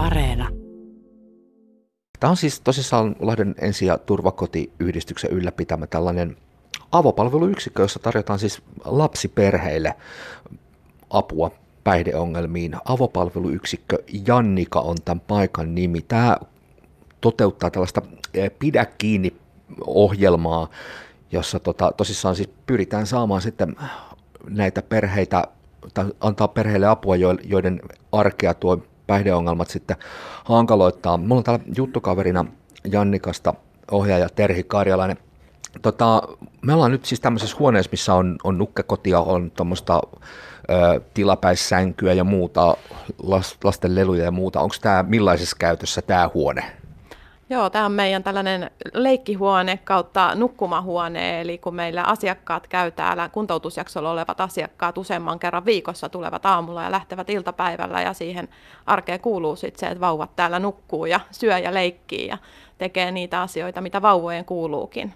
Areena. Tämä on siis tosissaan Lahden ensi- ja turvakotiyhdistyksen ylläpitämä tällainen avopalveluyksikkö, jossa tarjotaan siis lapsiperheille apua päihdeongelmiin. Avopalveluyksikkö Jannika on tämän paikan nimi. Tämä toteuttaa tällaista eh, pidä kiinni ohjelmaa, jossa tota, tosissaan siis pyritään saamaan sitten näitä perheitä, antaa perheille apua, joiden arkea tuo päihdeongelmat sitten hankaloittaa. Mulla on täällä juttukaverina Jannikasta ohjaaja Terhi Karjalainen. Tota, me ollaan nyt siis tämmöisessä huoneessa, missä on, on nukkekotia, on tuommoista tilapäissänkyä ja muuta, lasten leluja ja muuta. Onko tämä millaisessa käytössä tämä huone? Joo, tämä on meidän tällainen leikkihuone kautta nukkumahuone, eli kun meillä asiakkaat käy täällä, kuntoutusjaksolla olevat asiakkaat useamman kerran viikossa tulevat aamulla ja lähtevät iltapäivällä ja siihen arkeen kuuluu sitten se, että vauvat täällä nukkuu ja syö ja leikkii ja tekee niitä asioita, mitä vauvojen kuuluukin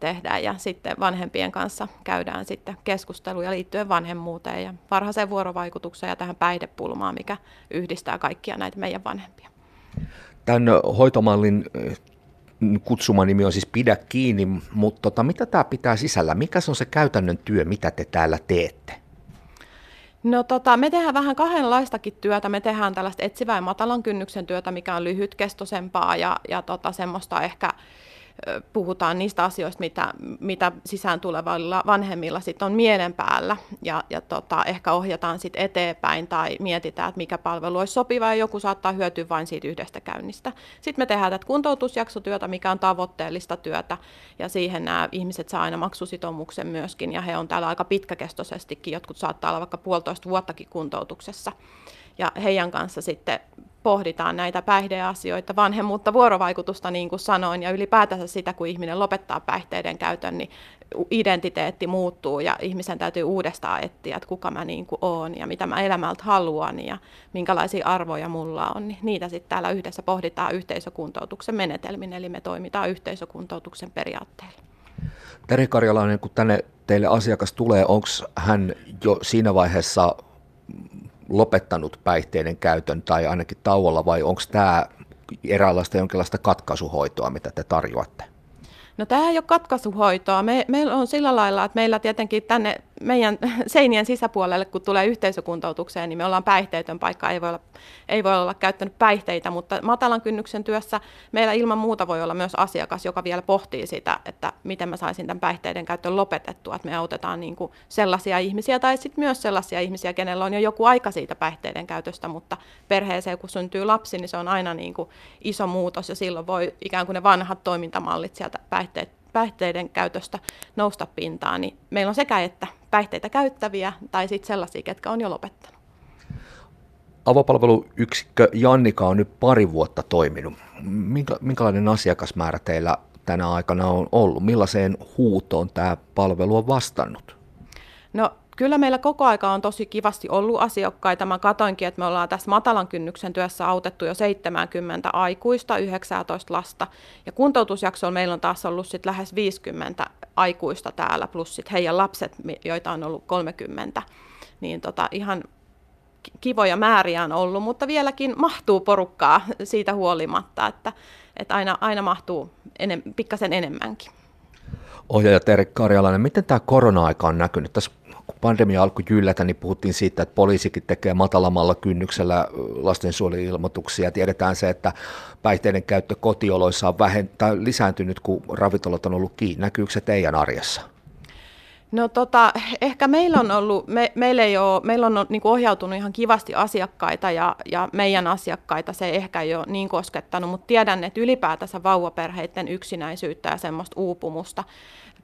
tehdä ja sitten vanhempien kanssa käydään sitten keskusteluja liittyen vanhemmuuteen ja varhaiseen vuorovaikutukseen ja tähän päihdepulmaan, mikä yhdistää kaikkia näitä meidän vanhempia. Tämän hoitomallin eh, kutsuma nimi on siis Pidä kiinni, mutta tota, mitä tämä pitää sisällä? Mikä se on se käytännön työ, mitä te täällä teette? No tota, me tehdään vähän kahdenlaistakin työtä. Me tehdään tällaista etsivää ja matalan kynnyksen työtä, mikä on lyhytkestoisempaa ja, ja tota, semmoista ehkä puhutaan niistä asioista, mitä, mitä sisään tulevilla vanhemmilla sit on mielen päällä. Ja, ja tota, ehkä ohjataan sit eteenpäin tai mietitään, että mikä palvelu olisi sopiva ja joku saattaa hyötyä vain siitä yhdestä käynnistä. Sitten me tehdään tätä kuntoutusjaksotyötä, mikä on tavoitteellista työtä. Ja siihen nämä ihmiset saa aina maksusitoumuksen myöskin. Ja he on täällä aika pitkäkestoisestikin, jotkut saattaa olla vaikka puolitoista vuottakin kuntoutuksessa. Ja heidän kanssa sitten pohditaan näitä päihdeasioita, vanhemmuutta, vuorovaikutusta niin kuin sanoin, ja ylipäätänsä sitä, kun ihminen lopettaa päihteiden käytön, niin identiteetti muuttuu ja ihmisen täytyy uudestaan etsiä, että kuka mä niin kuin oon ja mitä mä elämältä haluan ja minkälaisia arvoja mulla on. Niin niitä sitten täällä yhdessä pohditaan yhteisökuntoutuksen menetelmin, eli me toimitaan yhteisökuntoutuksen periaatteella. Teri Karjalainen, kun tänne teille asiakas tulee, onko hän jo siinä vaiheessa lopettanut päihteiden käytön tai ainakin tauolla vai onko tämä eräänlaista jonkinlaista katkaisuhoitoa, mitä te tarjoatte? No tämä ei ole katkaisuhoitoa. Me, meillä on sillä lailla, että meillä tietenkin tänne meidän seinien sisäpuolelle, kun tulee yhteisökuntoutukseen, niin me ollaan päihteetön paikka, ei voi olla, ei voi olla käyttänyt päihteitä, mutta matalan kynnyksen työssä meillä ilman muuta voi olla myös asiakas, joka vielä pohtii sitä, että miten mä saisin tämän päihteiden käytön lopetettua, että me autetaan niin kuin sellaisia ihmisiä tai sitten myös sellaisia ihmisiä, kenellä on jo joku aika siitä päihteiden käytöstä, mutta perheeseen kun syntyy lapsi, niin se on aina niin kuin iso muutos ja silloin voi ikään kuin ne vanhat toimintamallit sieltä päihteet päihteiden käytöstä nousta pintaan, niin meillä on sekä että päihteitä käyttäviä tai sitten sellaisia, ketkä on jo lopettanut. Avopalveluyksikkö Jannika on nyt pari vuotta toiminut. Minkä, minkälainen asiakasmäärä teillä tänä aikana on ollut? Millaiseen huutoon tämä palvelu on vastannut? No kyllä meillä koko aika on tosi kivasti ollut asiakkaita. Mä katoinkin, että me ollaan tässä matalan kynnyksen työssä autettu jo 70 aikuista, 19 lasta. Ja kuntoutusjaksolla meillä on taas ollut sit lähes 50 aikuista täällä, plus sit heidän lapset, joita on ollut 30. Niin tota, ihan kivoja määriä on ollut, mutta vieläkin mahtuu porukkaa siitä huolimatta, että, että aina, aina mahtuu enem, pikkasen enemmänkin. Ohjaaja Terri Karjalainen, miten tämä korona-aika on näkynyt? Tässä kun pandemia alkoi jyllätä, niin puhuttiin siitä, että poliisikin tekee matalammalla kynnyksellä lastensuojeluilmoituksia. Tiedetään se, että päihteiden käyttö kotioloissa on vähent- lisääntynyt, kun ravintolat on ollut kiinni. Näkyykö se teidän arjessa? No tota, ehkä meillä on ollut, me, meillä, ei ole, meillä on niin ohjautunut ihan kivasti asiakkaita ja, ja meidän asiakkaita se ehkä ei ole niin koskettanut, mutta tiedän, että ylipäätänsä vauvaperheiden yksinäisyyttä ja semmoista uupumusta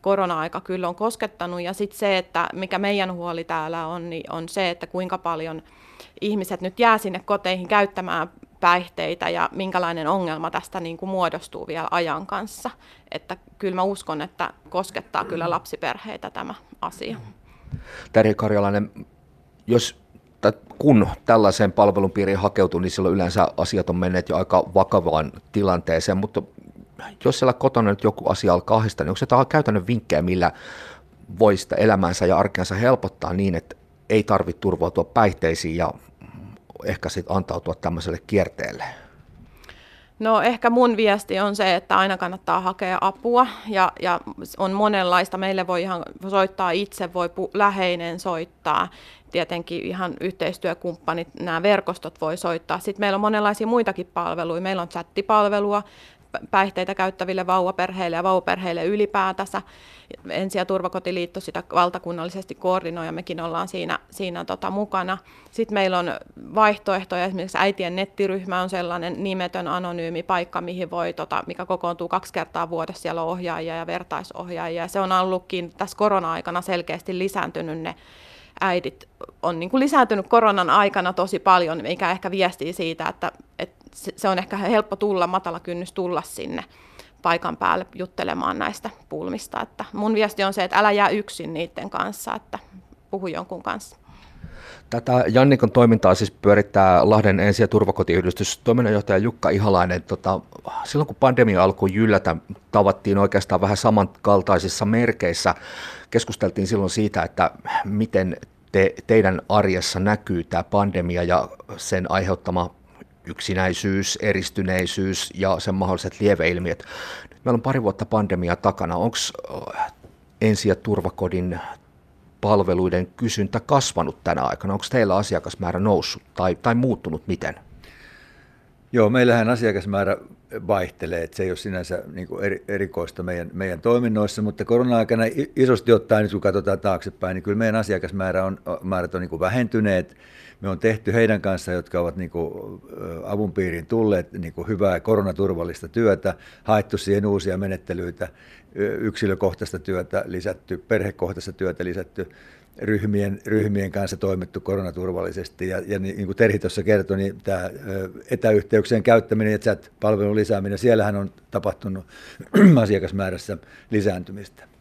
korona-aika kyllä on koskettanut. Ja sitten se, että mikä meidän huoli täällä on, niin on se, että kuinka paljon ihmiset nyt jää sinne koteihin käyttämään päihteitä ja minkälainen ongelma tästä niin kuin muodostuu vielä ajan kanssa. Että kyllä mä uskon, että koskettaa kyllä lapsiperheitä tämä asia. Terhi Karjalainen, jos kun tällaiseen palvelun piiriin hakeutuu, niin silloin yleensä asiat on menneet jo aika vakavaan tilanteeseen, mutta jos siellä kotona nyt joku asia alkaa ahdistaa, niin onko se käytännön vinkkejä, millä voi sitä elämäänsä ja arkeansa helpottaa niin, että ei tarvitse turvautua päihteisiin ja ehkä sit antautua tämmöiselle kierteelle? No ehkä mun viesti on se, että aina kannattaa hakea apua ja, ja on monenlaista. Meille voi ihan soittaa itse, voi pu- läheinen soittaa, tietenkin ihan yhteistyökumppanit, nämä verkostot voi soittaa. Sitten meillä on monenlaisia muitakin palveluja. Meillä on chattipalvelua, päihteitä käyttäville vauvaperheille ja vauvaperheille ylipäätänsä. Ensi- ja turvakotiliitto sitä valtakunnallisesti koordinoi ja mekin ollaan siinä, siinä tota, mukana. Sitten meillä on vaihtoehtoja, esimerkiksi äitien nettiryhmä on sellainen nimetön anonyymi paikka, mihin voi, tota, mikä kokoontuu kaksi kertaa vuodessa, siellä on ohjaajia ja vertaisohjaajia. Se on ollutkin tässä korona-aikana selkeästi lisääntynyt ne äidit on niin kuin lisääntynyt koronan aikana tosi paljon, mikä ehkä viestii siitä, että, että se on ehkä helppo tulla, matala kynnys tulla sinne paikan päälle juttelemaan näistä pulmista. Että mun viesti on se, että älä jää yksin niiden kanssa, että puhu jonkun kanssa. Tätä Jannikon toimintaa siis pyörittää Lahden ensi- ja turvakotiyhdistys toiminnanjohtaja Jukka Ihalainen. Tota, silloin kun pandemia alkoi yllätä, tavattiin oikeastaan vähän samankaltaisissa merkeissä. Keskusteltiin silloin siitä, että miten te, teidän arjessa näkyy tämä pandemia ja sen aiheuttama yksinäisyys, eristyneisyys ja sen mahdolliset lieveilmiöt. Nyt meillä on pari vuotta pandemia takana. Onko äh, ensi- ja turvakodin palveluiden kysyntä kasvanut tänä aikana? Onko teillä asiakasmäärä noussut tai, tai muuttunut miten? Joo, meillähän asiakasmäärä vaihtelee, että se ei ole sinänsä niin kuin erikoista meidän, meidän toiminnoissa, mutta korona-aikana isosti ottaen, nyt kun katsotaan taaksepäin, niin kyllä meidän asiakasmäärä on, määrät on niin kuin vähentyneet. Me on tehty heidän kanssa, jotka ovat niin kuin avun piiriin tulleet, niin kuin hyvää koronaturvallista työtä, haettu siihen uusia menettelyitä, yksilökohtaista työtä lisätty, perhekohtaista työtä lisätty, ryhmien, ryhmien kanssa toimittu koronaturvallisesti. Ja, ja niin kuin Terhi tuossa kertoi, niin tämä etäyhteyksien käyttäminen ja chat-palvelun lisääminen, siellähän on tapahtunut asiakasmäärässä lisääntymistä.